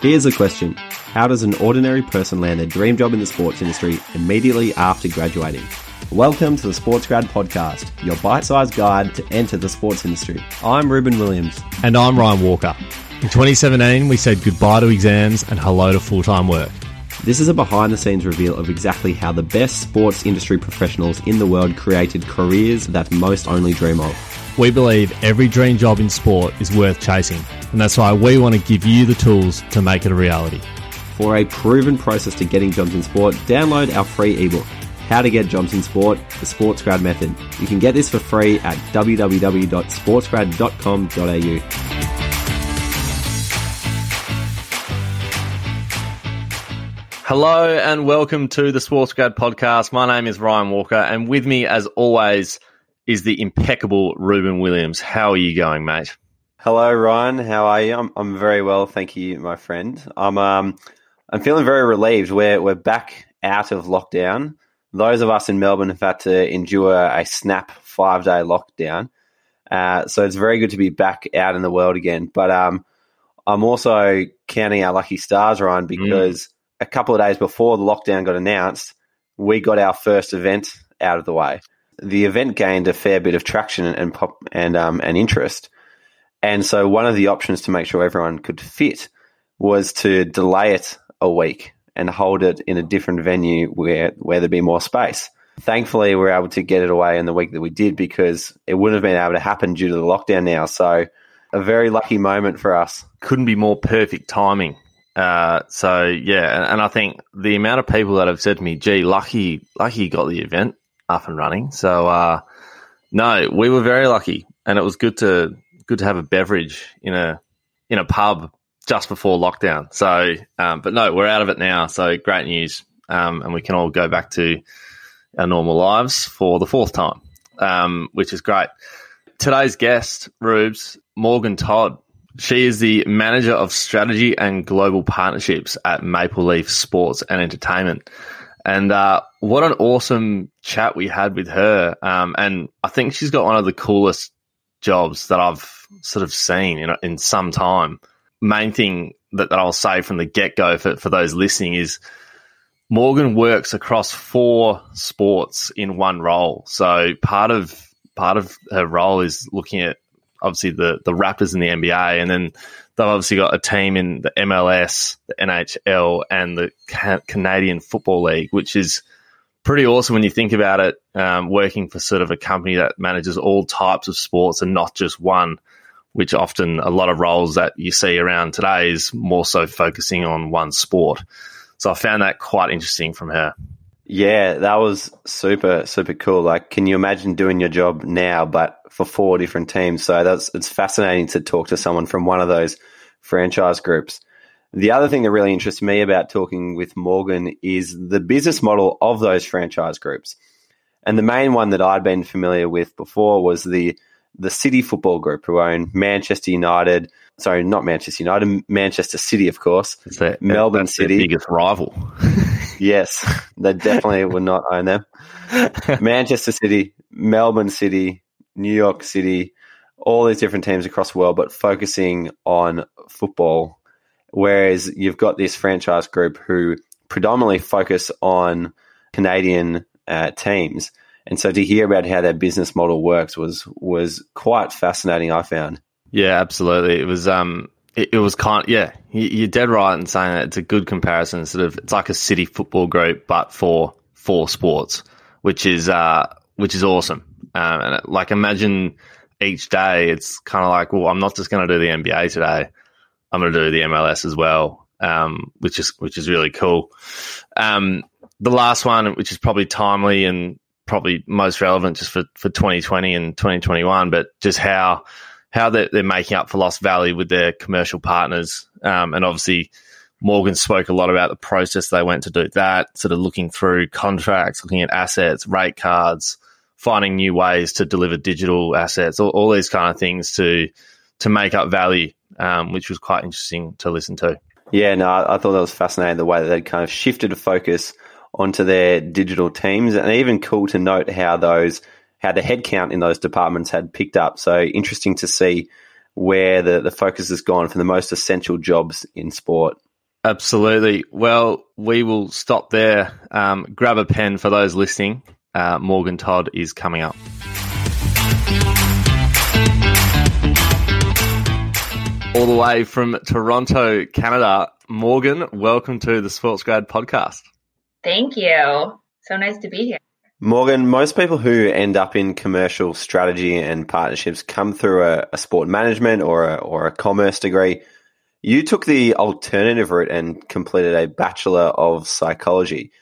Here's a question How does an ordinary person land their dream job in the sports industry immediately after graduating? Welcome to the Sports Grad Podcast, your bite sized guide to enter the sports industry. I'm Ruben Williams. And I'm Ryan Walker. In 2017, we said goodbye to exams and hello to full time work. This is a behind the scenes reveal of exactly how the best sports industry professionals in the world created careers that most only dream of. We believe every dream job in sport is worth chasing, and that's why we want to give you the tools to make it a reality. For a proven process to getting jobs in sport, download our free ebook, How to Get Jobs in Sport, the Sports Grad Method. You can get this for free at www.sportsgrad.com.au. Hello and welcome to the Sports Grad podcast. My name is Ryan Walker, and with me, as always, is the impeccable Ruben Williams. How are you going, mate? Hello, Ryan. How are you? I'm, I'm very well, thank you, my friend. I'm um I'm feeling very relieved. We're we're back out of lockdown. Those of us in Melbourne have had to endure a snap five day lockdown. Uh, so it's very good to be back out in the world again. But um, I'm also counting our lucky stars, Ryan, mm. because mm. a couple of days before the lockdown got announced, we got our first event out of the way the event gained a fair bit of traction and pop and um, and interest. And so one of the options to make sure everyone could fit was to delay it a week and hold it in a different venue where where there'd be more space. Thankfully, we were able to get it away in the week that we did because it wouldn't have been able to happen due to the lockdown now. So, a very lucky moment for us. Couldn't be more perfect timing. Uh, so yeah, and, and, I think the amount of people that have said to me, "Gee, lucky, lucky you got the event," up and running. So uh, no, we were very lucky, and it was good to good to have a beverage in a in a pub just before lockdown. So, um, but no, we're out of it now. So great news, um, and we can all go back to our normal lives for the fourth time, um, which is great. Today's guest, Rubes Morgan Todd. She is the manager of strategy and global partnerships at Maple Leaf Sports and Entertainment. And uh, what an awesome chat we had with her. Um, and I think she's got one of the coolest jobs that I've sort of seen in, in some time. Main thing that, that I'll say from the get go for, for those listening is Morgan works across four sports in one role. So part of part of her role is looking at obviously the the Raptors in the NBA, and then they've obviously got a team in the MLS, the NHL, and the Ca- Canadian Football League, which is pretty awesome when you think about it. Um, working for sort of a company that manages all types of sports and not just one, which often a lot of roles that you see around today is more so focusing on one sport. So I found that quite interesting from her. Yeah, that was super, super cool. Like, can you imagine doing your job now, but for four different teams? So that's, it's fascinating to talk to someone from one of those franchise groups. The other thing that really interests me about talking with Morgan is the business model of those franchise groups. And the main one that I'd been familiar with before was the, the City Football Group, who own Manchester United, sorry, not Manchester United, Manchester City, of course. It's their, Melbourne City, biggest rival. yes, they definitely would not own them. Manchester City, Melbourne City, New York City, all these different teams across the world, but focusing on football. Whereas you've got this franchise group who predominantly focus on Canadian uh, teams. And so to hear about how their business model works was was quite fascinating. I found. Yeah, absolutely. It was um, it, it was kind. Of, yeah, you're dead right in saying that it's a good comparison. Sort of, it's like a city football group, but for for sports, which is uh, which is awesome. Um, and like imagine each day, it's kind of like, well, I'm not just going to do the NBA today. I'm going to do the MLS as well, um, which is which is really cool. Um, the last one, which is probably timely and probably most relevant just for, for 2020 and 2021, but just how how they're, they're making up for lost value with their commercial partners. Um, and obviously, Morgan spoke a lot about the process they went to do that, sort of looking through contracts, looking at assets, rate cards, finding new ways to deliver digital assets, all, all these kind of things to to make up value, um, which was quite interesting to listen to. Yeah, no, I thought that was fascinating the way that they kind of shifted a focus onto their digital teams, and even cool to note how those how the headcount in those departments had picked up. So interesting to see where the, the focus has gone for the most essential jobs in sport. Absolutely. Well, we will stop there. Um, grab a pen for those listening. Uh, Morgan Todd is coming up. All the way from Toronto, Canada. Morgan, welcome to the Sports Grad podcast. Thank you. So nice to be here. Morgan, most people who end up in commercial strategy and partnerships come through a, a sport management or a, or a commerce degree. You took the alternative route and completed a Bachelor of Psychology.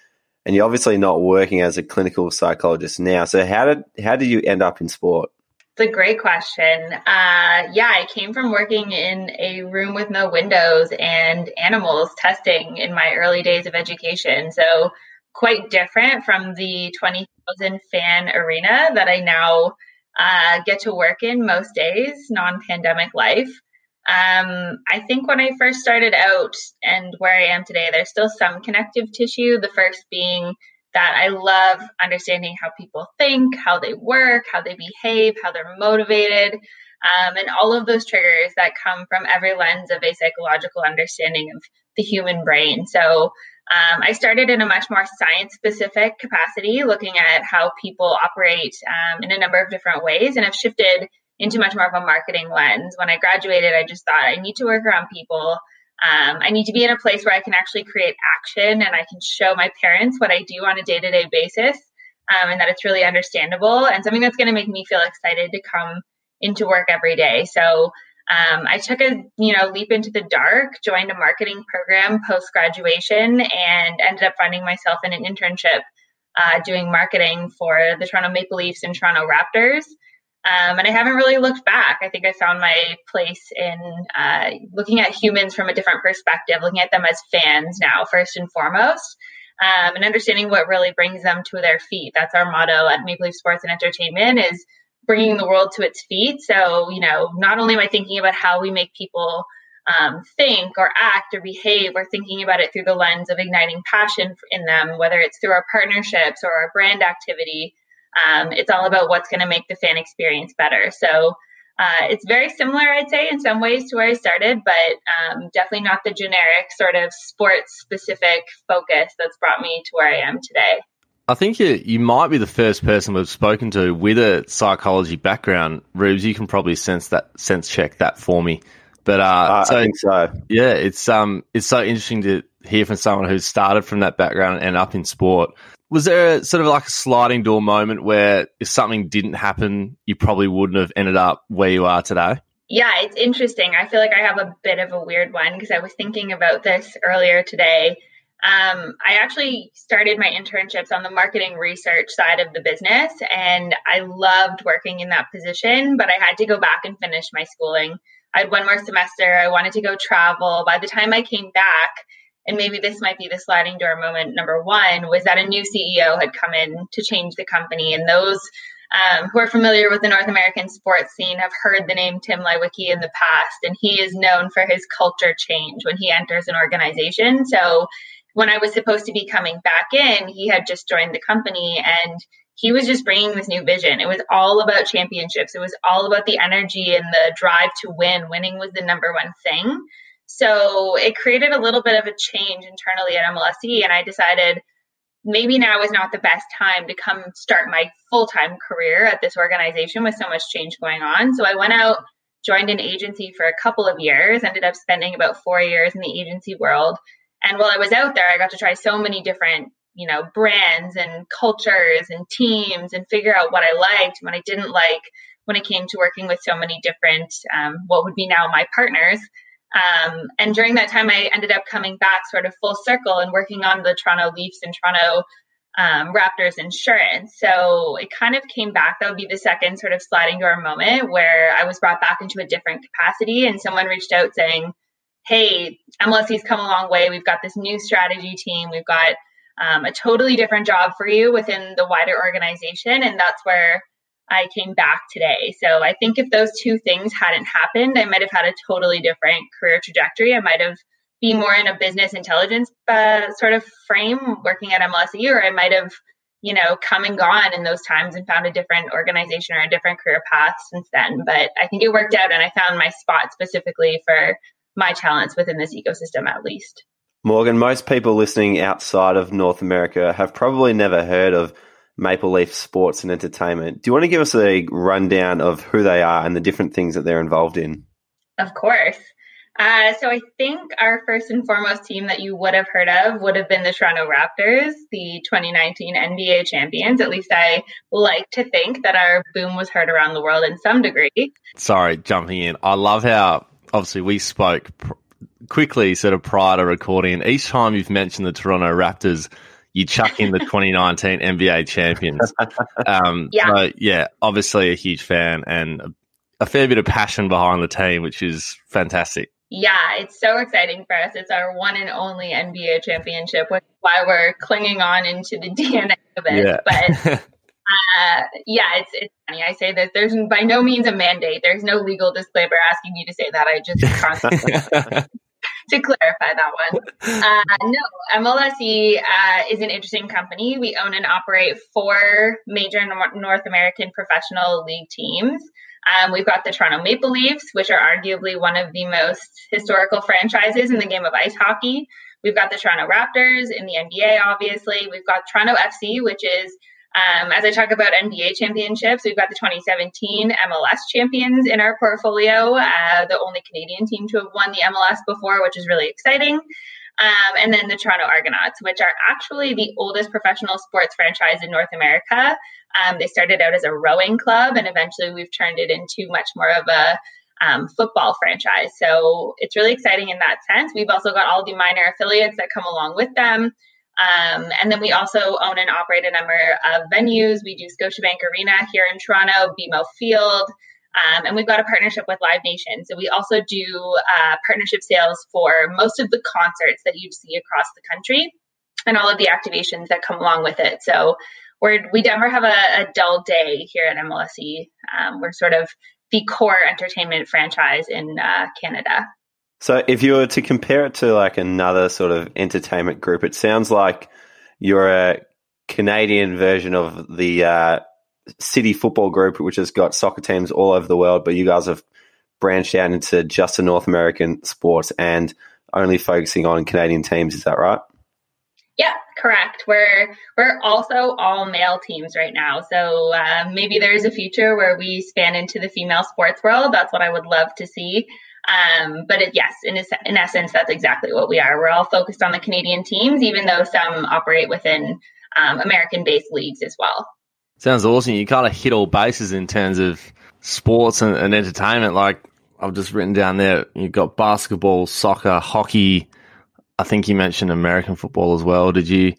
And you're obviously not working as a clinical psychologist now. So how did how did you end up in sport? It's a great question. Uh, yeah, I came from working in a room with no windows and animals testing in my early days of education. So quite different from the 20,000 fan arena that I now uh, get to work in most days, non pandemic life. Um, I think when I first started out and where I am today, there's still some connective tissue. The first being that I love understanding how people think, how they work, how they behave, how they're motivated, um, and all of those triggers that come from every lens of a psychological understanding of the human brain. So um, I started in a much more science specific capacity, looking at how people operate um, in a number of different ways, and I've shifted into much more of a marketing lens. When I graduated, I just thought I need to work around people. Um, I need to be in a place where I can actually create action and I can show my parents what I do on a day to day basis um, and that it's really understandable and something that's going to make me feel excited to come into work every day. So um, I took a you know leap into the dark, joined a marketing program post graduation, and ended up finding myself in an internship uh, doing marketing for the Toronto Maple Leafs and Toronto Raptors. Um, and I haven't really looked back. I think I found my place in uh, looking at humans from a different perspective, looking at them as fans now, first and foremost, um, and understanding what really brings them to their feet. That's our motto at Maple Leaf Sports and Entertainment is bringing the world to its feet. So, you know, not only am I thinking about how we make people um, think or act or behave, we're thinking about it through the lens of igniting passion in them, whether it's through our partnerships or our brand activity. Um, it's all about what's going to make the fan experience better. So, uh, it's very similar, I'd say, in some ways to where I started, but um, definitely not the generic sort of sports specific focus that's brought me to where I am today. I think you you might be the first person we've spoken to with a psychology background. Rubes, you can probably sense that sense check that for me. But uh, uh, so, I think so. Yeah, it's um it's so interesting to hear from someone who's started from that background and up in sport. Was there a, sort of like a sliding door moment where if something didn't happen, you probably wouldn't have ended up where you are today? Yeah, it's interesting. I feel like I have a bit of a weird one because I was thinking about this earlier today um, I actually started my internships on the marketing research side of the business, and I loved working in that position. But I had to go back and finish my schooling. I had one more semester. I wanted to go travel. By the time I came back, and maybe this might be the sliding door moment number one, was that a new CEO had come in to change the company, and those um, who are familiar with the North American sports scene have heard the name Tim Leiweke in the past, and he is known for his culture change when he enters an organization. So when I was supposed to be coming back in, he had just joined the company and he was just bringing this new vision. It was all about championships. It was all about the energy and the drive to win. Winning was the number one thing. So it created a little bit of a change internally at MLSE. And I decided maybe now is not the best time to come start my full time career at this organization with so much change going on. So I went out, joined an agency for a couple of years, ended up spending about four years in the agency world and while I was out there, I got to try so many different, you know, brands and cultures and teams and figure out what I liked what I didn't like when it came to working with so many different, um, what would be now my partners. Um, and during that time, I ended up coming back sort of full circle and working on the Toronto Leafs and Toronto um, Raptors insurance. So it kind of came back. That would be the second sort of sliding door moment where I was brought back into a different capacity and someone reached out saying, hey, MLSE's come a long way. We've got this new strategy team. We've got um, a totally different job for you within the wider organization. And that's where I came back today. So I think if those two things hadn't happened, I might have had a totally different career trajectory. I might have been more in a business intelligence uh, sort of frame working at MLSE, or I might have, you know, come and gone in those times and found a different organization or a different career path since then. But I think it worked out and I found my spot specifically for my talents within this ecosystem at least. Morgan, most people listening outside of North America have probably never heard of Maple Leaf Sports and Entertainment. Do you want to give us a rundown of who they are and the different things that they're involved in? Of course. Uh, so I think our first and foremost team that you would have heard of would have been the Toronto Raptors, the 2019 NBA champions. At least I like to think that our boom was heard around the world in some degree. Sorry, jumping in. I love how obviously we spoke pr- quickly, sort of prior to recording. Each time you've mentioned the Toronto Raptors, you chuck in the 2019 NBA champions. Um, yeah. So, yeah, obviously a huge fan and a, a fair bit of passion behind the team, which is fantastic. Yeah, it's so exciting for us. It's our one and only NBA championship, which is why we're clinging on into the DNA of it. Yeah. But uh, yeah, it's it's funny. I say that there's by no means a mandate. There's no legal disclaimer asking me to say that. I just constantly to clarify that one. Uh, no, MLSE uh, is an interesting company. We own and operate four major North American professional league teams. Um, we've got the Toronto Maple Leafs, which are arguably one of the most historical franchises in the game of ice hockey. We've got the Toronto Raptors in the NBA, obviously. We've got Toronto FC, which is, um, as I talk about NBA championships, we've got the 2017 MLS champions in our portfolio, uh, the only Canadian team to have won the MLS before, which is really exciting. Um, and then the Toronto Argonauts, which are actually the oldest professional sports franchise in North America. Um, they started out as a rowing club, and eventually we've turned it into much more of a um, football franchise. So it's really exciting in that sense. We've also got all the minor affiliates that come along with them. Um, and then we also own and operate a number of venues. We do Scotiabank Arena here in Toronto, BMO Field, um, and we've got a partnership with Live Nation. So we also do uh, partnership sales for most of the concerts that you see across the country and all of the activations that come along with it. So we're, we never have a, a dull day here at MLSE. Um, we're sort of the core entertainment franchise in uh, Canada. So if you were to compare it to like another sort of entertainment group, it sounds like you're a Canadian version of the uh, City Football Group, which has got soccer teams all over the world, but you guys have branched out into just a North American sports and only focusing on Canadian teams. Is that right? Yeah, correct. We're we're also all male teams right now, so uh, maybe there's a future where we span into the female sports world. That's what I would love to see. Um, but it, yes, in, in essence, that's exactly what we are. We're all focused on the Canadian teams, even though some operate within um, American-based leagues as well. Sounds awesome. You kind of hit all bases in terms of sports and, and entertainment. Like I've just written down there, you've got basketball, soccer, hockey. I think you mentioned American football as well. Did you?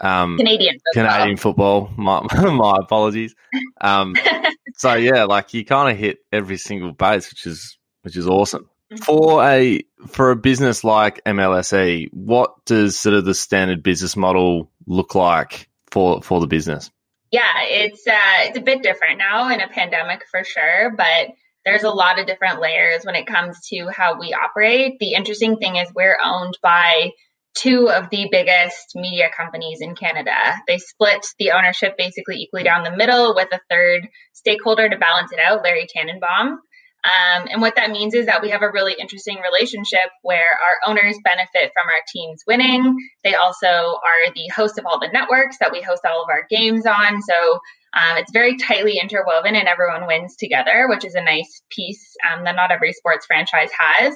Um, Canadian football. Canadian football. My, my apologies. Um, so yeah, like you kind of hit every single base, which is which is awesome. Mm-hmm. For a for a business like MLSE, what does sort of the standard business model look like for for the business? Yeah, it's uh, it's a bit different now in a pandemic for sure, but there's a lot of different layers when it comes to how we operate. The interesting thing is we're owned by two of the biggest media companies in Canada. They split the ownership basically equally down the middle with a third stakeholder to balance it out, Larry Tannenbaum. Um, and what that means is that we have a really interesting relationship where our owners benefit from our teams winning. They also are the host of all the networks that we host all of our games on. So um, it's very tightly interwoven and everyone wins together, which is a nice piece um, that not every sports franchise has.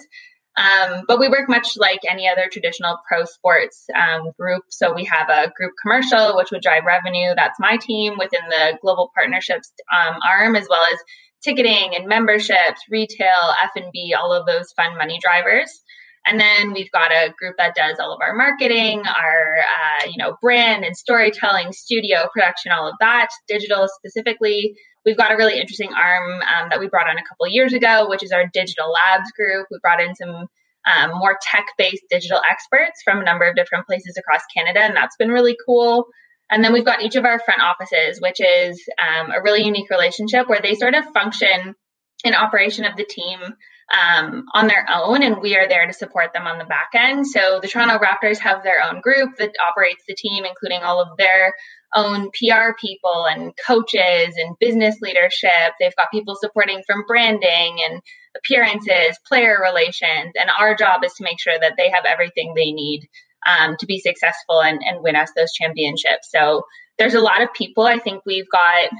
Um, but we work much like any other traditional pro sports um, group. So we have a group commercial, which would drive revenue. That's my team within the global partnerships um, arm, as well as ticketing and memberships, retail, F&B, all of those fun money drivers. And then we've got a group that does all of our marketing, our uh, you know brand and storytelling, studio production, all of that, digital specifically. We've got a really interesting arm um, that we brought on a couple years ago, which is our digital labs group. We brought in some um, more tech-based digital experts from a number of different places across Canada, and that's been really cool. And then we've got each of our front offices, which is um, a really unique relationship where they sort of function in operation of the team um, on their own, and we are there to support them on the back end. So the Toronto Raptors have their own group that operates the team, including all of their own PR people and coaches and business leadership. They've got people supporting from branding and appearances, player relations, and our job is to make sure that they have everything they need um, to be successful and, and win us those championships. So there's a lot of people. I think we've got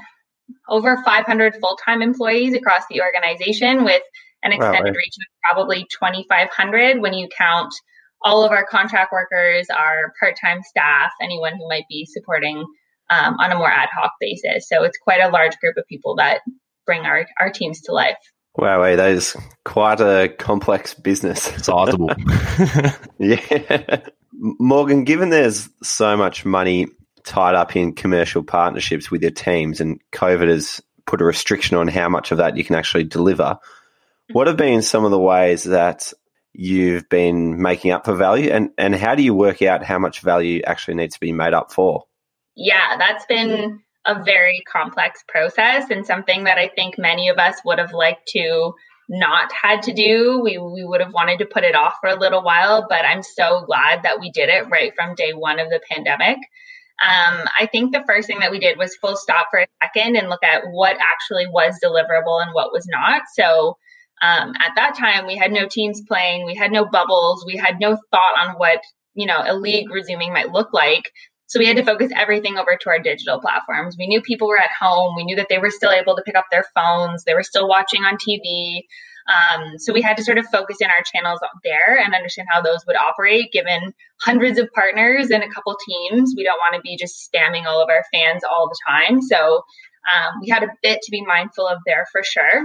over 500 full time employees across the organization with an extended wow, reach of probably 2,500 when you count all of our contract workers, our part time staff, anyone who might be supporting um, on a more ad hoc basis. So it's quite a large group of people that bring our, our teams to life. Wow, that is quite a complex business. It's sizable. yeah. Morgan, given there's so much money tied up in commercial partnerships with your teams and COVID has put a restriction on how much of that you can actually deliver, what have been some of the ways that you've been making up for value and, and how do you work out how much value actually needs to be made up for? Yeah, that's been a very complex process and something that I think many of us would have liked to not had to do. We we would have wanted to put it off for a little while, but I'm so glad that we did it right from day one of the pandemic. Um, I think the first thing that we did was full stop for a second and look at what actually was deliverable and what was not. So um, at that time, we had no teams playing, we had no bubbles, we had no thought on what you know a league resuming might look like. So we had to focus everything over to our digital platforms. We knew people were at home. We knew that they were still able to pick up their phones. They were still watching on TV. Um, so we had to sort of focus in our channels there and understand how those would operate given hundreds of partners and a couple teams. We don't want to be just spamming all of our fans all the time. So um, we had a bit to be mindful of there for sure.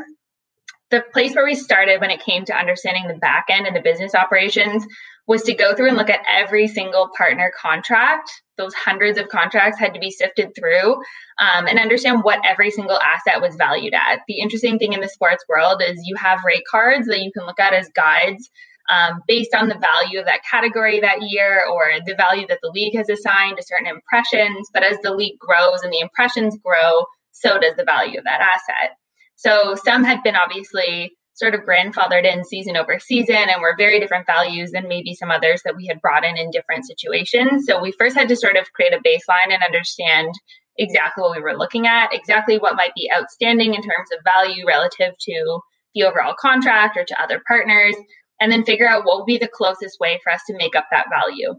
The place where we started when it came to understanding the back end and the business operations was to go through and look at every single partner contract. Those hundreds of contracts had to be sifted through um, and understand what every single asset was valued at. The interesting thing in the sports world is you have rate cards that you can look at as guides um, based on the value of that category that year or the value that the league has assigned to certain impressions. But as the league grows and the impressions grow, so does the value of that asset. So some had been obviously sort of grandfathered in season over season and were very different values than maybe some others that we had brought in in different situations. So we first had to sort of create a baseline and understand exactly what we were looking at, exactly what might be outstanding in terms of value relative to the overall contract or to other partners, and then figure out what would be the closest way for us to make up that value.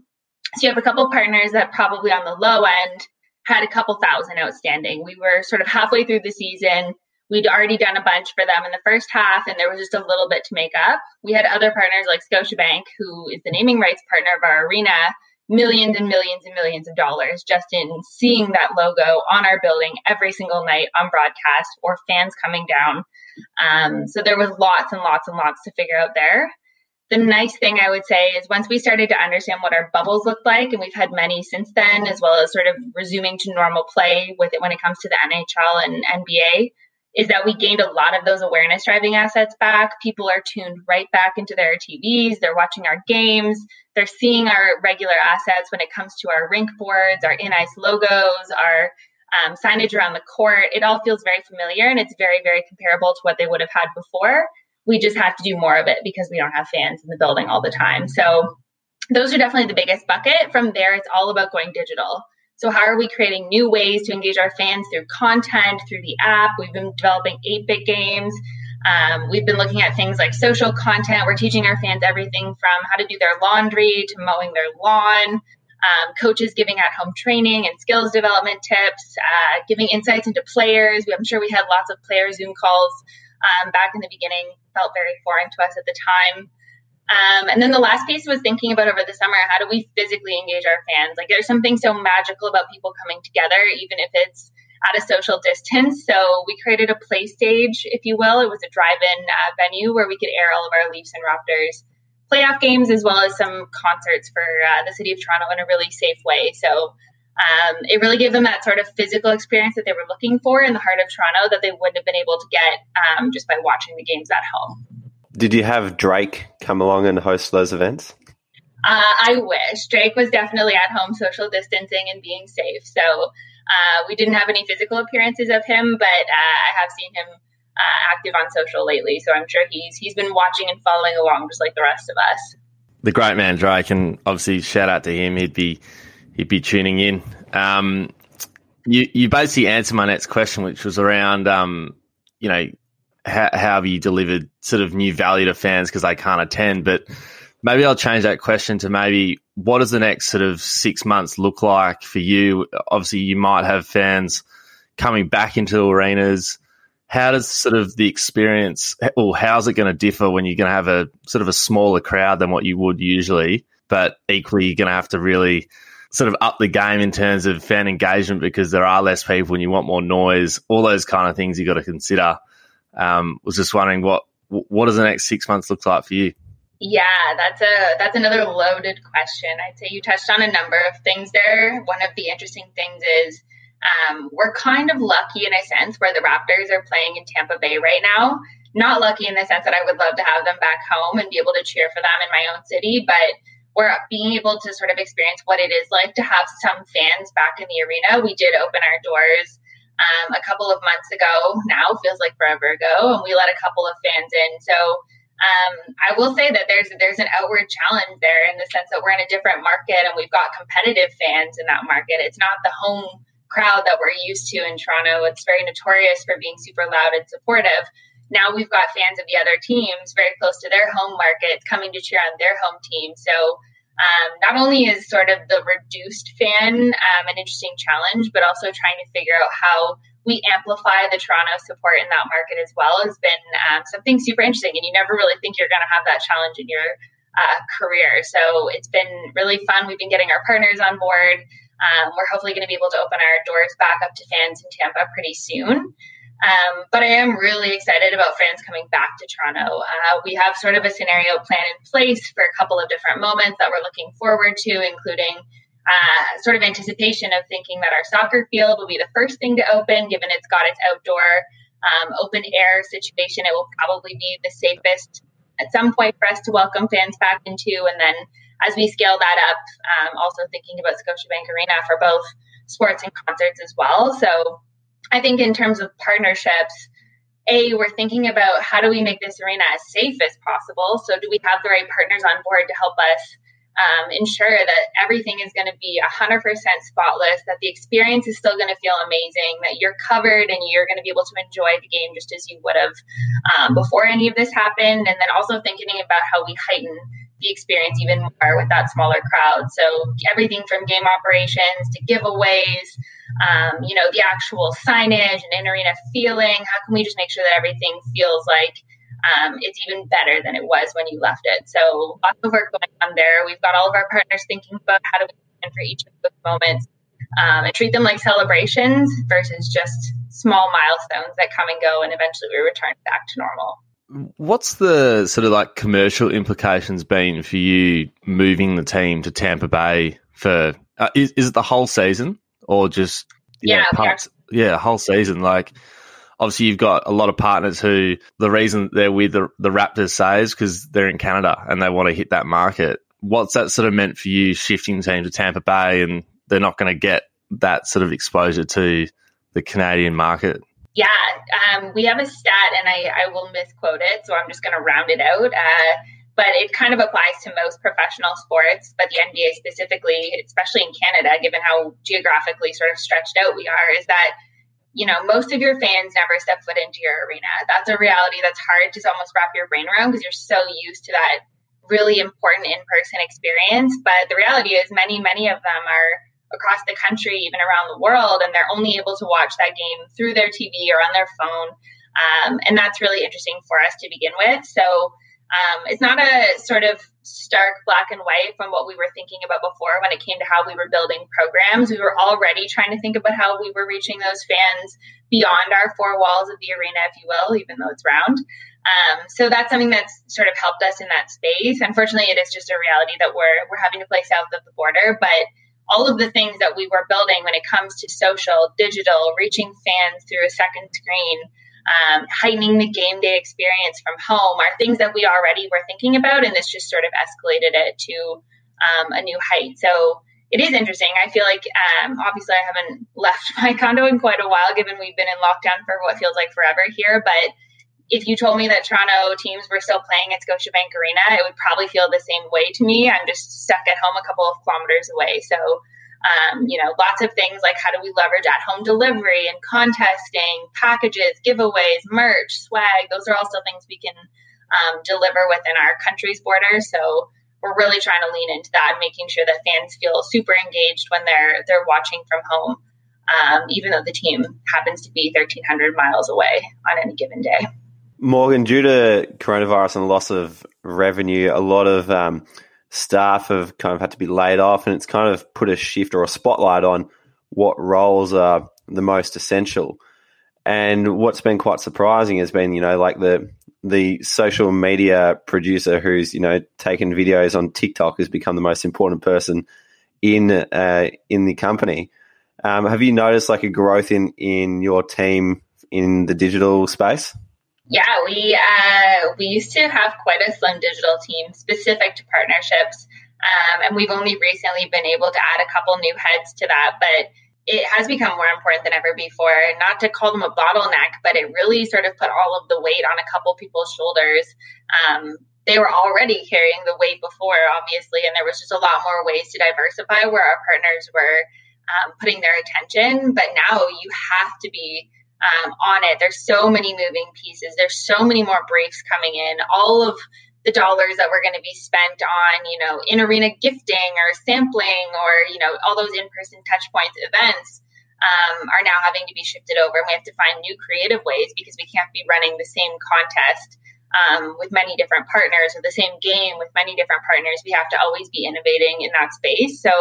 So you have a couple partners that probably on the low end had a couple thousand outstanding. We were sort of halfway through the season We'd already done a bunch for them in the first half, and there was just a little bit to make up. We had other partners like Scotiabank, who is the naming rights partner of our arena, millions and millions and millions of dollars just in seeing that logo on our building every single night on broadcast or fans coming down. Um, so there was lots and lots and lots to figure out there. The nice thing I would say is once we started to understand what our bubbles looked like, and we've had many since then, as well as sort of resuming to normal play with it when it comes to the NHL and NBA, is that we gained a lot of those awareness driving assets back. People are tuned right back into their TVs. They're watching our games. They're seeing our regular assets when it comes to our rink boards, our in ice logos, our um, signage around the court. It all feels very familiar and it's very, very comparable to what they would have had before. We just have to do more of it because we don't have fans in the building all the time. So those are definitely the biggest bucket. From there, it's all about going digital. So, how are we creating new ways to engage our fans through content, through the app? We've been developing 8 bit games. Um, we've been looking at things like social content. We're teaching our fans everything from how to do their laundry to mowing their lawn. Um, coaches giving at home training and skills development tips, uh, giving insights into players. I'm sure we had lots of player Zoom calls um, back in the beginning, felt very foreign to us at the time. Um, and then the last piece was thinking about over the summer how do we physically engage our fans? Like there's something so magical about people coming together, even if it's at a social distance. So we created a play stage, if you will. It was a drive-in uh, venue where we could air all of our Leafs and Raptors playoff games as well as some concerts for uh, the city of Toronto in a really safe way. So um, it really gave them that sort of physical experience that they were looking for in the heart of Toronto that they wouldn't have been able to get um, just by watching the games at home. Did you have Drake come along and host those events? Uh, I wish. Drake was definitely at home social distancing and being safe. So uh, we didn't have any physical appearances of him, but uh, I have seen him uh, active on social lately. So I'm sure he's he's been watching and following along just like the rest of us. The great man Drake, and obviously shout out to him. He'd be he'd be tuning in. Um, you you basically answered my next question, which was around um, you know how, how have you delivered sort of new value to fans because they can't attend? But maybe I'll change that question to maybe what does the next sort of six months look like for you? Obviously, you might have fans coming back into arenas. How does sort of the experience, or how's it going to differ when you're going to have a sort of a smaller crowd than what you would usually, but equally you're going to have to really sort of up the game in terms of fan engagement because there are less people and you want more noise, all those kind of things you've got to consider. Um, was just wondering what what does the next six months look like for you? Yeah, that's a that's another loaded question. I'd say you touched on a number of things there. One of the interesting things is um, we're kind of lucky in a sense where the Raptors are playing in Tampa Bay right now. Not lucky in the sense that I would love to have them back home and be able to cheer for them in my own city, but we're being able to sort of experience what it is like to have some fans back in the arena. We did open our doors um, a couple of months ago now, feels like forever ago, and we let a couple of fans in. So um, I will say that there's there's an outward challenge there in the sense that we're in a different market and we've got competitive fans in that market. It's not the home crowd that we're used to in Toronto. It's very notorious for being super loud and supportive. Now we've got fans of the other teams very close to their home markets coming to cheer on their home team. So um, not only is sort of the reduced fan um, an interesting challenge, but also trying to figure out how we amplify the Toronto support in that market as well has been um, something super interesting. And you never really think you're going to have that challenge in your uh, career. So it's been really fun. We've been getting our partners on board. Um, we're hopefully going to be able to open our doors back up to fans in Tampa pretty soon. Um, but I am really excited about fans coming back to Toronto. Uh, we have sort of a scenario plan in place for a couple of different moments that we're looking forward to, including uh, sort of anticipation of thinking that our soccer field will be the first thing to open, given it's got its outdoor um, open air situation. It will probably be the safest at some point for us to welcome fans back into. And then as we scale that up, um, also thinking about Scotiabank Arena for both sports and concerts as well. So I think in terms of partnerships, a we're thinking about how do we make this arena as safe as possible. So do we have the right partners on board to help us um, ensure that everything is going to be 100% spotless, that the experience is still going to feel amazing, that you're covered and you're going to be able to enjoy the game just as you would have um, before any of this happened. And then also thinking about how we heighten the experience even more with that smaller crowd. So everything from game operations to giveaways, um, you know, the actual signage and in arena feeling. How can we just make sure that everything feels like um, it's even better than it was when you left it? So lots of work going on there. We've got all of our partners thinking about how do we plan for each of those moments um, and treat them like celebrations versus just small milestones that come and go and eventually we return back to normal. What's the sort of like commercial implications been for you moving the team to Tampa Bay for? Uh, is, is it the whole season or just yeah, know, parts, yeah, whole season? Like, obviously, you've got a lot of partners who the reason they're with the, the Raptors say is because they're in Canada and they want to hit that market. What's that sort of meant for you shifting the team to Tampa Bay and they're not going to get that sort of exposure to the Canadian market? Yeah, um, we have a stat, and I, I will misquote it, so I'm just going to round it out. Uh, but it kind of applies to most professional sports, but the NBA specifically, especially in Canada, given how geographically sort of stretched out we are, is that you know most of your fans never step foot into your arena. That's a reality that's hard to almost wrap your brain around because you're so used to that really important in-person experience. But the reality is, many many of them are across the country, even around the world, and they're only able to watch that game through their TV or on their phone. Um, and that's really interesting for us to begin with. So um, it's not a sort of stark black and white from what we were thinking about before when it came to how we were building programs. We were already trying to think about how we were reaching those fans beyond our four walls of the arena, if you will, even though it's round. Um, so that's something that's sort of helped us in that space. Unfortunately, it is just a reality that we're we're having to play south of the border, but all of the things that we were building when it comes to social, digital, reaching fans through a second screen, um, heightening the game day experience from home are things that we already were thinking about, and this just sort of escalated it to um, a new height. So it is interesting. I feel like um, obviously I haven't left my condo in quite a while, given we've been in lockdown for what feels like forever here, but if you told me that Toronto teams were still playing at Scotiabank Arena, it would probably feel the same way to me. I'm just stuck at home a couple of kilometers away. So, um, you know, lots of things like how do we leverage at home delivery and contesting, packages, giveaways, merch, swag. Those are all still things we can um, deliver within our country's borders. So, we're really trying to lean into that, making sure that fans feel super engaged when they're they're watching from home, um, even though the team happens to be 1,300 miles away on any given day. Morgan, due to coronavirus and loss of revenue, a lot of um, staff have kind of had to be laid off, and it's kind of put a shift or a spotlight on what roles are the most essential. And what's been quite surprising has been, you know, like the the social media producer who's you know taken videos on TikTok has become the most important person in uh, in the company. Um, have you noticed like a growth in in your team in the digital space? Yeah, we uh, we used to have quite a slim digital team specific to partnerships, um, and we've only recently been able to add a couple new heads to that. But it has become more important than ever before. Not to call them a bottleneck, but it really sort of put all of the weight on a couple people's shoulders. Um, they were already carrying the weight before, obviously, and there was just a lot more ways to diversify where our partners were um, putting their attention. But now you have to be um, on it. There's so many moving pieces. There's so many more briefs coming in. All of the dollars that were going to be spent on, you know, in arena gifting or sampling or, you know, all those in person touch points events um, are now having to be shifted over. And we have to find new creative ways because we can't be running the same contest um, with many different partners or the same game with many different partners. We have to always be innovating in that space. So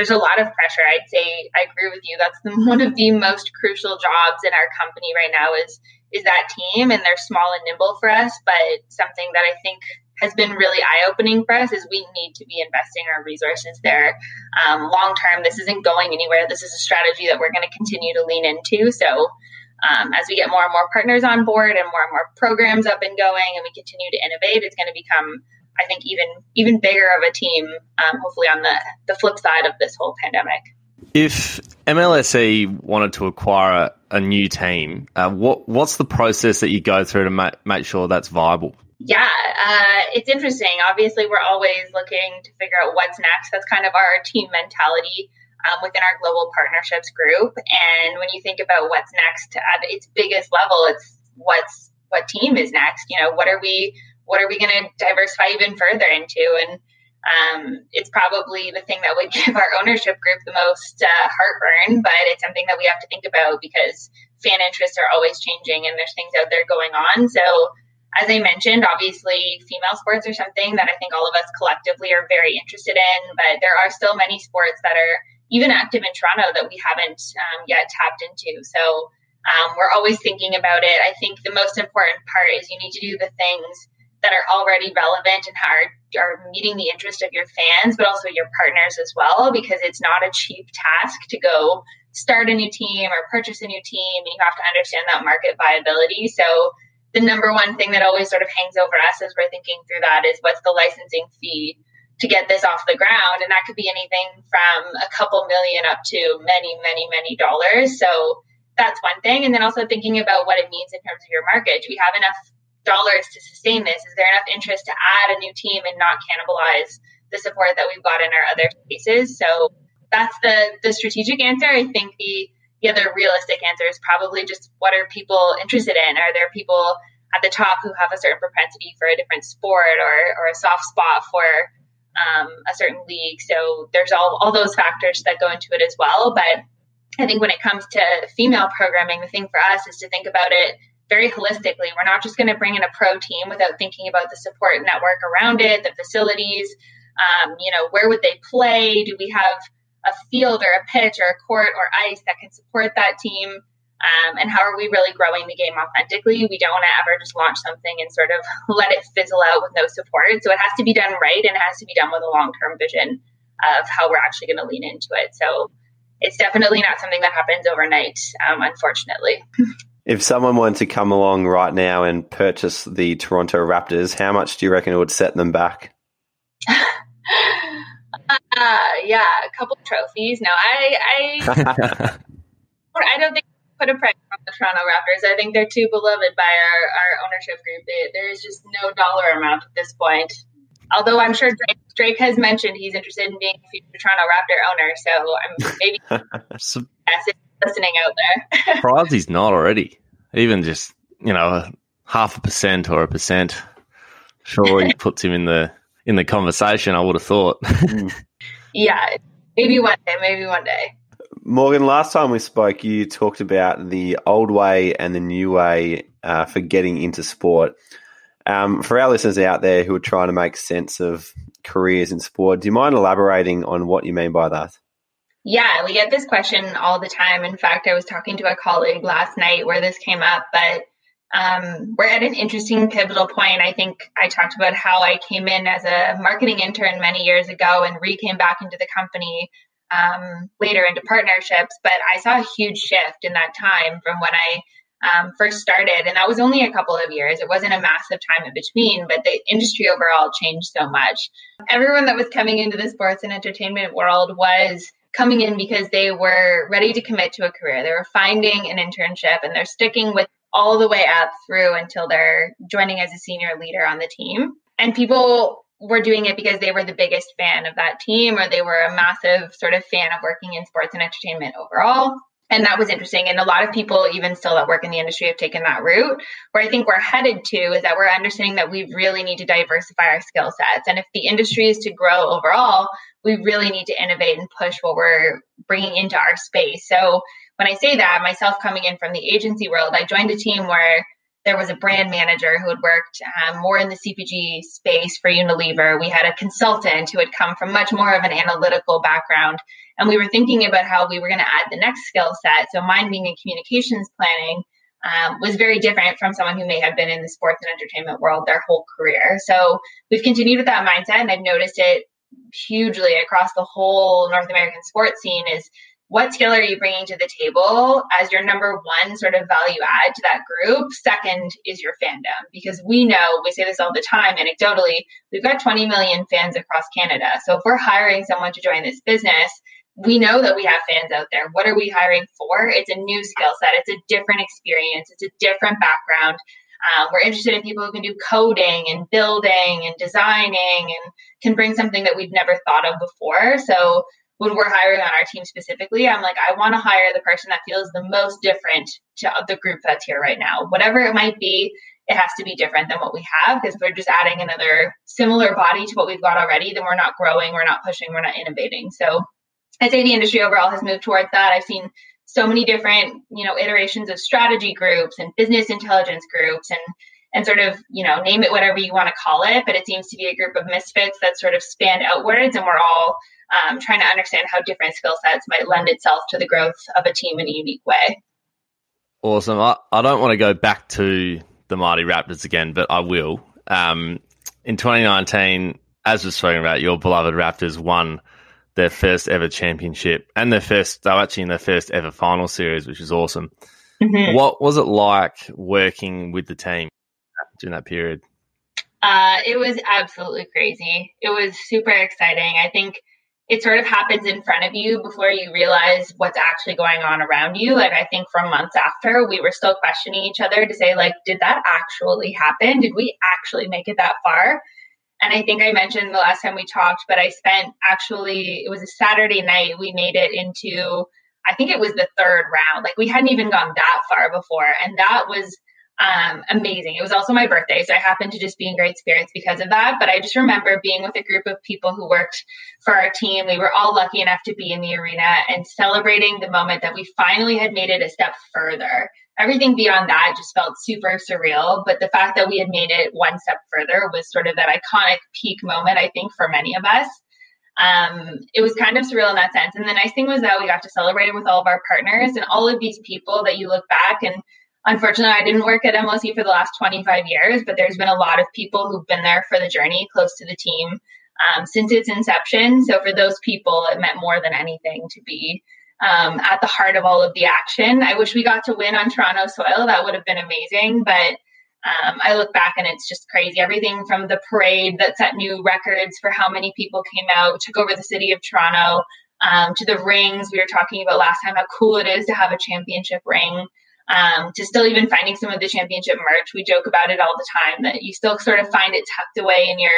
there's a lot of pressure. I'd say I agree with you. That's the, one of the most crucial jobs in our company right now is is that team and they're small and nimble for us but something that i think has been really eye-opening for us is we need to be investing our resources there um, long term this isn't going anywhere this is a strategy that we're going to continue to lean into so um, as we get more and more partners on board and more and more programs up and going and we continue to innovate it's going to become i think even even bigger of a team um, hopefully on the the flip side of this whole pandemic if MLSE wanted to acquire a, a new team, uh, what what's the process that you go through to ma- make sure that's viable? Yeah, uh, it's interesting. Obviously, we're always looking to figure out what's next. That's kind of our team mentality um, within our global partnerships group. And when you think about what's next at its biggest level, it's what's what team is next. You know, what are we what are we going to diversify even further into? And um, it's probably the thing that would give our ownership group the most uh, heartburn, but it's something that we have to think about because fan interests are always changing and there's things out there going on. So, as I mentioned, obviously, female sports are something that I think all of us collectively are very interested in, but there are still many sports that are even active in Toronto that we haven't um, yet tapped into. So, um, we're always thinking about it. I think the most important part is you need to do the things that are already relevant and are, are meeting the interest of your fans, but also your partners as well, because it's not a cheap task to go start a new team or purchase a new team. And you have to understand that market viability. So the number one thing that always sort of hangs over us as we're thinking through that is what's the licensing fee to get this off the ground? And that could be anything from a couple million up to many, many, many dollars. So that's one thing. And then also thinking about what it means in terms of your market. Do we have enough dollars to sustain this? Is there enough interest to add a new team and not cannibalize the support that we've got in our other spaces? So that's the the strategic answer. I think the the other realistic answer is probably just what are people interested in? Are there people at the top who have a certain propensity for a different sport or, or a soft spot for um, a certain league? So there's all, all those factors that go into it as well. But I think when it comes to female programming, the thing for us is to think about it very holistically. We're not just going to bring in a pro team without thinking about the support network around it, the facilities. Um, you know, where would they play? Do we have a field or a pitch or a court or ice that can support that team? Um, and how are we really growing the game authentically? We don't want to ever just launch something and sort of let it fizzle out with no support. So it has to be done right and it has to be done with a long term vision of how we're actually going to lean into it. So it's definitely not something that happens overnight, um, unfortunately. If someone wanted to come along right now and purchase the Toronto Raptors, how much do you reckon it would set them back? uh, yeah, a couple trophies. No, I, I, I don't think put a price on the Toronto Raptors. I think they're too beloved by our, our ownership group. They, there is just no dollar amount at this point. Although I'm sure Drake, Drake, has mentioned he's interested in being a future Toronto Raptor owner, so I'm maybe so, listening out there. Surprised he's not already. Even just, you know, half a percent or a percent. Sure, he puts him in the in the conversation. I would have thought. yeah, maybe one day. Maybe one day. Morgan, last time we spoke, you talked about the old way and the new way uh, for getting into sport. Um, for our listeners out there who are trying to make sense of careers in sport, do you mind elaborating on what you mean by that? Yeah, we get this question all the time. In fact, I was talking to a colleague last night where this came up, but um, we're at an interesting pivotal point. I think I talked about how I came in as a marketing intern many years ago and re came back into the company um, later into partnerships. But I saw a huge shift in that time from when I um, first started. And that was only a couple of years. It wasn't a massive time in between, but the industry overall changed so much. Everyone that was coming into the sports and entertainment world was coming in because they were ready to commit to a career. They were finding an internship and they're sticking with all the way up through until they're joining as a senior leader on the team. And people were doing it because they were the biggest fan of that team or they were a massive sort of fan of working in sports and entertainment overall. And that was interesting. And a lot of people, even still that work in the industry, have taken that route. Where I think we're headed to is that we're understanding that we really need to diversify our skill sets. And if the industry is to grow overall, we really need to innovate and push what we're bringing into our space. So when I say that, myself coming in from the agency world, I joined a team where there was a brand manager who had worked um, more in the CPG space for Unilever. We had a consultant who had come from much more of an analytical background. And we were thinking about how we were going to add the next skill set. So, mine being in communications planning um, was very different from someone who may have been in the sports and entertainment world their whole career. So, we've continued with that mindset, and I've noticed it hugely across the whole North American sports scene is what skill are you bringing to the table as your number one sort of value add to that group? Second is your fandom, because we know, we say this all the time anecdotally, we've got 20 million fans across Canada. So if we're hiring someone to join this business, we know that we have fans out there. What are we hiring for? It's a new skill set, it's a different experience, it's a different background. Um, we're interested in people who can do coding and building and designing and can bring something that we've never thought of before. So when we're hiring on our team specifically, I'm like, I want to hire the person that feels the most different to the group that's here right now. Whatever it might be, it has to be different than what we have because we're just adding another similar body to what we've got already, then we're not growing, we're not pushing, we're not innovating. So I'd say the industry overall has moved towards that. I've seen so many different, you know, iterations of strategy groups and business intelligence groups and and sort of, you know, name it whatever you want to call it, but it seems to be a group of misfits that sort of span outwards and we're all um, trying to understand how different skill sets might lend itself to the growth of a team in a unique way. Awesome. I, I don't want to go back to the Mighty Raptors again, but I will. Um, in 2019, as we're spoken about, your beloved Raptors won their first ever championship and their first, they were actually in their first ever final series, which is awesome. Mm-hmm. What was it like working with the team during that period? Uh, it was absolutely crazy. It was super exciting. I think it sort of happens in front of you before you realize what's actually going on around you. Like I think from months after, we were still questioning each other to say, like, did that actually happen? Did we actually make it that far? And I think I mentioned the last time we talked, but I spent actually, it was a Saturday night. We made it into, I think it was the third round. Like we hadn't even gone that far before. And that was um, amazing. It was also my birthday, so I happened to just be in great spirits because of that. But I just remember being with a group of people who worked for our team. We were all lucky enough to be in the arena and celebrating the moment that we finally had made it a step further. Everything beyond that just felt super surreal. But the fact that we had made it one step further was sort of that iconic peak moment, I think, for many of us. Um, it was kind of surreal in that sense. And the nice thing was that we got to celebrate it with all of our partners and all of these people that you look back and unfortunately, I didn't work at MLSE for the last 25 years, but there's been a lot of people who've been there for the journey, close to the team um, since its inception. So for those people, it meant more than anything to be um, at the heart of all of the action. I wish we got to win on Toronto soil. That would have been amazing, but um, I look back and it's just crazy. Everything from the parade that set new records for how many people came out, took over the city of Toronto, um, to the rings. We were talking about last time how cool it is to have a championship ring um, to still even finding some of the championship merch. We joke about it all the time that you still sort of find it tucked away in your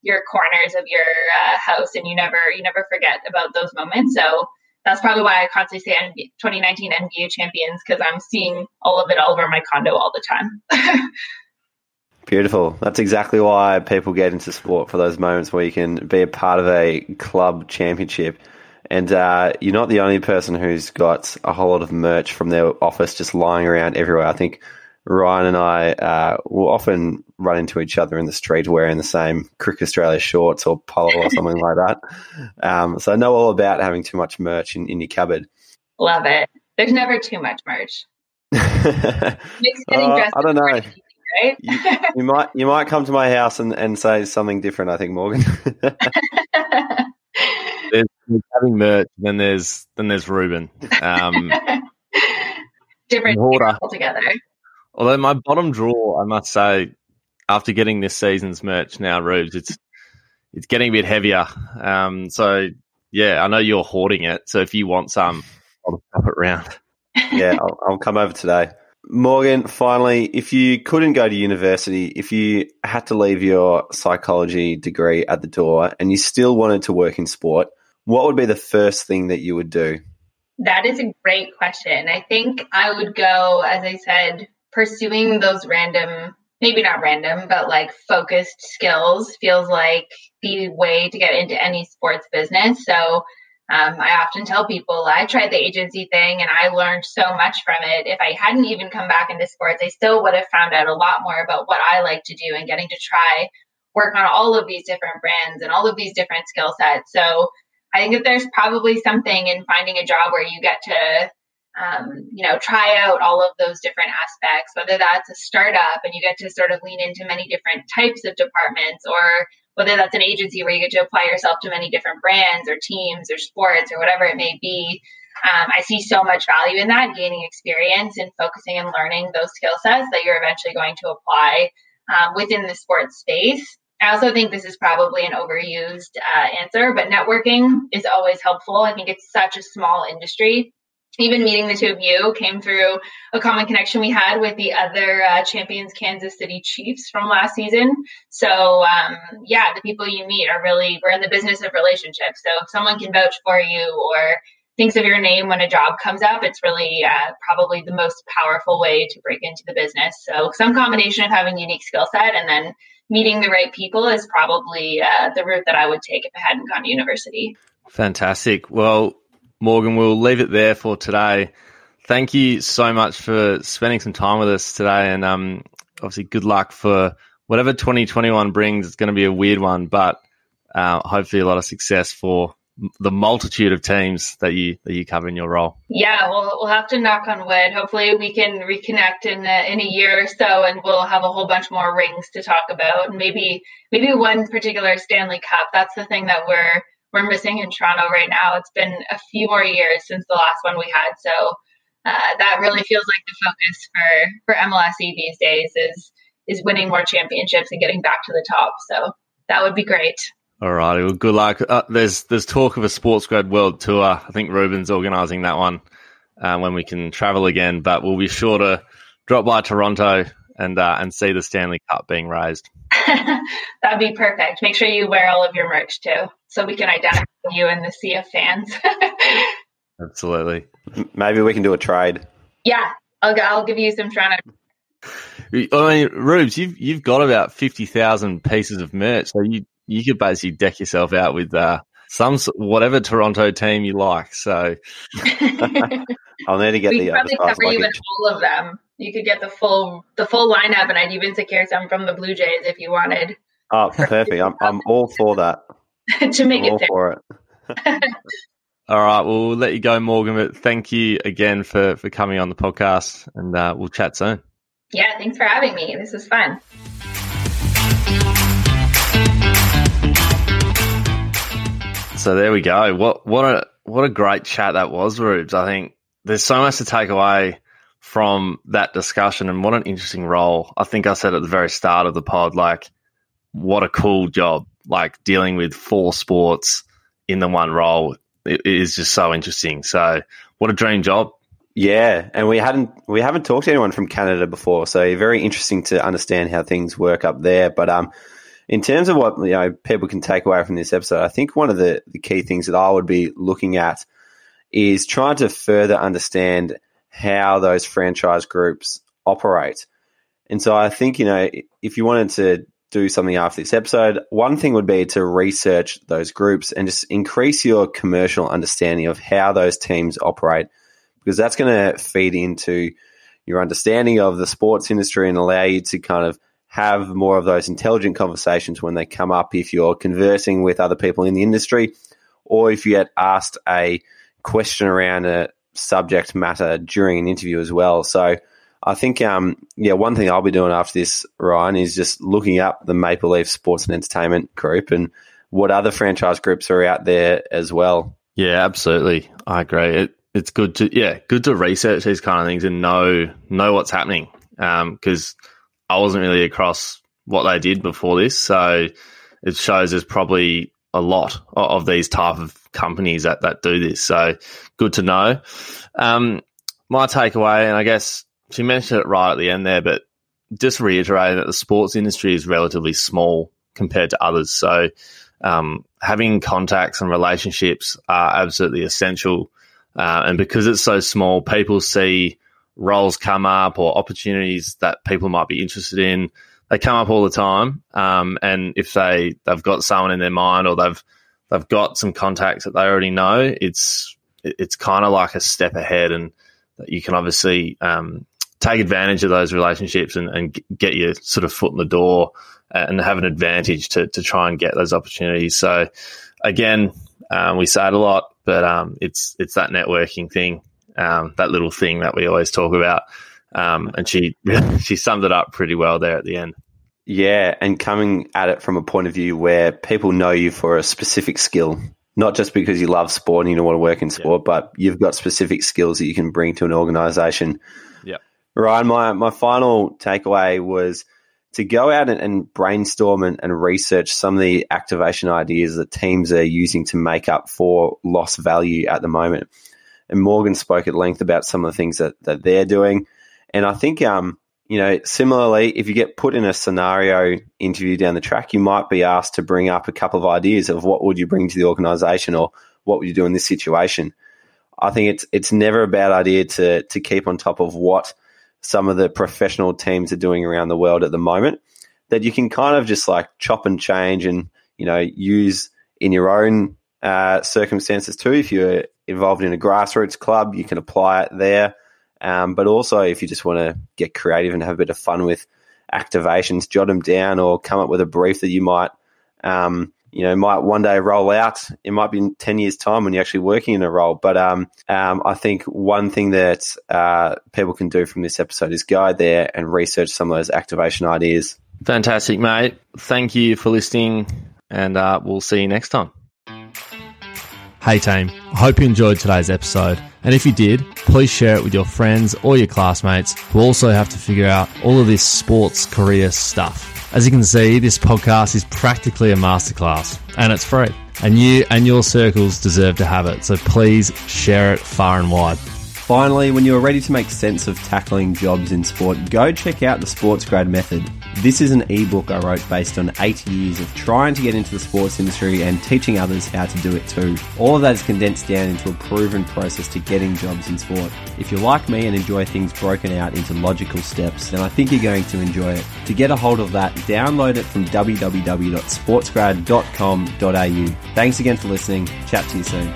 your corners of your uh, house, and you never you never forget about those moments. So that's probably why I constantly say 2019 NBA champions because I'm seeing all of it all over my condo all the time. Beautiful. That's exactly why people get into sport for those moments where you can be a part of a club championship. And uh, you're not the only person who's got a whole lot of merch from their office just lying around everywhere. I think Ryan and I uh, will often run into each other in the street wearing the same Cricket Australia shorts or polo or something like that. Um, so I know all about having too much merch in, in your cupboard. Love it. There's never too much merch. uh, I don't know right? you, you, might you might come to my house and, and say something different. I think Morgan. there's, there's, having merch, then there's then there's Ruben. Um, different altogether. Although my bottom drawer, I must say, after getting this season's merch now, Rubes, it's it's getting a bit heavier. Um, so yeah, I know you're hoarding it. So if you want some, I'll pop it round. yeah, I'll, I'll come over today. Morgan, finally, if you couldn't go to university, if you had to leave your psychology degree at the door and you still wanted to work in sport, what would be the first thing that you would do? That is a great question. I think I would go, as I said, pursuing those random, maybe not random, but like focused skills feels like the way to get into any sports business. So um, I often tell people I tried the agency thing and I learned so much from it. If I hadn't even come back into sports, I still would have found out a lot more about what I like to do and getting to try work on all of these different brands and all of these different skill sets. So I think that there's probably something in finding a job where you get to, um, you know, try out all of those different aspects, whether that's a startup and you get to sort of lean into many different types of departments or whether that's an agency where you get to apply yourself to many different brands or teams or sports or whatever it may be. Um, I see so much value in that, gaining experience and focusing and learning those skill sets that you're eventually going to apply um, within the sports space. I also think this is probably an overused uh, answer, but networking is always helpful. I think it's such a small industry even meeting the two of you came through a common connection we had with the other uh, champions Kansas City Chiefs from last season. So um, yeah, the people you meet are really we're in the business of relationships. So if someone can vouch for you or thinks of your name when a job comes up, it's really uh, probably the most powerful way to break into the business. So some combination of having unique skill set and then meeting the right people is probably uh, the route that I would take if I hadn't gone to university. Fantastic. Well, Morgan, we'll leave it there for today. Thank you so much for spending some time with us today, and um, obviously, good luck for whatever 2021 brings. It's going to be a weird one, but uh, hopefully, a lot of success for the multitude of teams that you that you cover in your role. Yeah, we'll we'll have to knock on wood. Hopefully, we can reconnect in a, in a year or so, and we'll have a whole bunch more rings to talk about. Maybe maybe one particular Stanley Cup. That's the thing that we're we're missing in Toronto right now. It's been a few more years since the last one we had, so uh, that really feels like the focus for for MLSE these days is is winning more championships and getting back to the top. So that would be great. All righty, well, good luck. Uh, there's there's talk of a SportsGrad World Tour. I think Ruben's organising that one uh, when we can travel again, but we'll be sure to drop by Toronto and uh, and see the Stanley Cup being raised. That'd be perfect. Make sure you wear all of your merch too, so we can identify you in the sea of fans. Absolutely. Maybe we can do a trade. Yeah, I'll I'll give you some Toronto. I mean, Rubes, you've you've got about fifty thousand pieces of merch, so you you could basically deck yourself out with uh, some whatever Toronto team you like. So I'll need to get the. we the probably cover you in all of them. You could get the full the full lineup, and I'd even secure some from the Blue Jays if you wanted. Oh, perfect! I'm I'm all for that. to make I'm it all for it. all right, well, we'll let you go, Morgan. But thank you again for for coming on the podcast, and uh, we'll chat soon. Yeah, thanks for having me. This was fun. So there we go. What what a what a great chat that was, Rubes. I think there's so much to take away from that discussion and what an interesting role. I think I said at the very start of the pod, like, what a cool job. Like dealing with four sports in the one role it is just so interesting. So what a dream job. Yeah, and we hadn't we haven't talked to anyone from Canada before, so very interesting to understand how things work up there. But um, in terms of what you know people can take away from this episode, I think one of the, the key things that I would be looking at is trying to further understand how those franchise groups operate. And so I think, you know, if you wanted to do something after this episode, one thing would be to research those groups and just increase your commercial understanding of how those teams operate, because that's going to feed into your understanding of the sports industry and allow you to kind of have more of those intelligent conversations when they come up if you're conversing with other people in the industry or if you get asked a question around a subject matter during an interview as well. So I think, um, yeah, one thing I'll be doing after this, Ryan, is just looking up the Maple Leaf Sports and Entertainment Group and what other franchise groups are out there as well. Yeah, absolutely. I agree. It, it's good to yeah, good to research these kind of things and know know what's happening. Because um, I wasn't really across what they did before this, so it shows there's probably a lot of these type of companies that that do this. So good to know. Um, my takeaway, and I guess she mentioned it right at the end there, but just reiterating that the sports industry is relatively small compared to others. So um, having contacts and relationships are absolutely essential. Uh, and because it's so small, people see roles come up or opportunities that people might be interested in. They come up all the time. Um, and if they, they've got someone in their mind or they've, they've got some contacts that they already know, it's, it's kind of like a step ahead and you can obviously, um, take advantage of those relationships and, and get your sort of foot in the door and have an advantage to, to try and get those opportunities. So again, um, we say it a lot, but um, it's it's that networking thing, um, that little thing that we always talk about. Um, and she she summed it up pretty well there at the end. Yeah, and coming at it from a point of view where people know you for a specific skill, not just because you love sport and you don't want to work in sport, yeah. but you've got specific skills that you can bring to an organization Yeah. Ryan, my, my final takeaway was to go out and, and brainstorm and, and, research some of the activation ideas that teams are using to make up for lost value at the moment. And Morgan spoke at length about some of the things that, that they're doing. And I think, um, you know, similarly, if you get put in a scenario interview down the track, you might be asked to bring up a couple of ideas of what would you bring to the organization or what would you do in this situation. I think it's it's never a bad idea to to keep on top of what – some of the professional teams are doing around the world at the moment that you can kind of just like chop and change and you know use in your own uh, circumstances too. If you're involved in a grassroots club, you can apply it there. Um, but also, if you just want to get creative and have a bit of fun with activations, jot them down or come up with a brief that you might um, you know, might one day roll out. It might be in 10 years' time when you're actually working in a role. But um, um, I think one thing that uh, people can do from this episode is go there and research some of those activation ideas. Fantastic, mate. Thank you for listening, and uh, we'll see you next time. Hey, team. I hope you enjoyed today's episode. And if you did, please share it with your friends or your classmates who also have to figure out all of this sports career stuff. As you can see, this podcast is practically a masterclass and it's free. And you and your circles deserve to have it. So please share it far and wide. Finally, when you're ready to make sense of tackling jobs in sport, go check out the SportsGrad Method. This is an ebook I wrote based on eight years of trying to get into the sports industry and teaching others how to do it too. All of that is condensed down into a proven process to getting jobs in sport. If you're like me and enjoy things broken out into logical steps, then I think you're going to enjoy it. To get a hold of that, download it from www.sportsgrad.com.au. Thanks again for listening. Chat to you soon.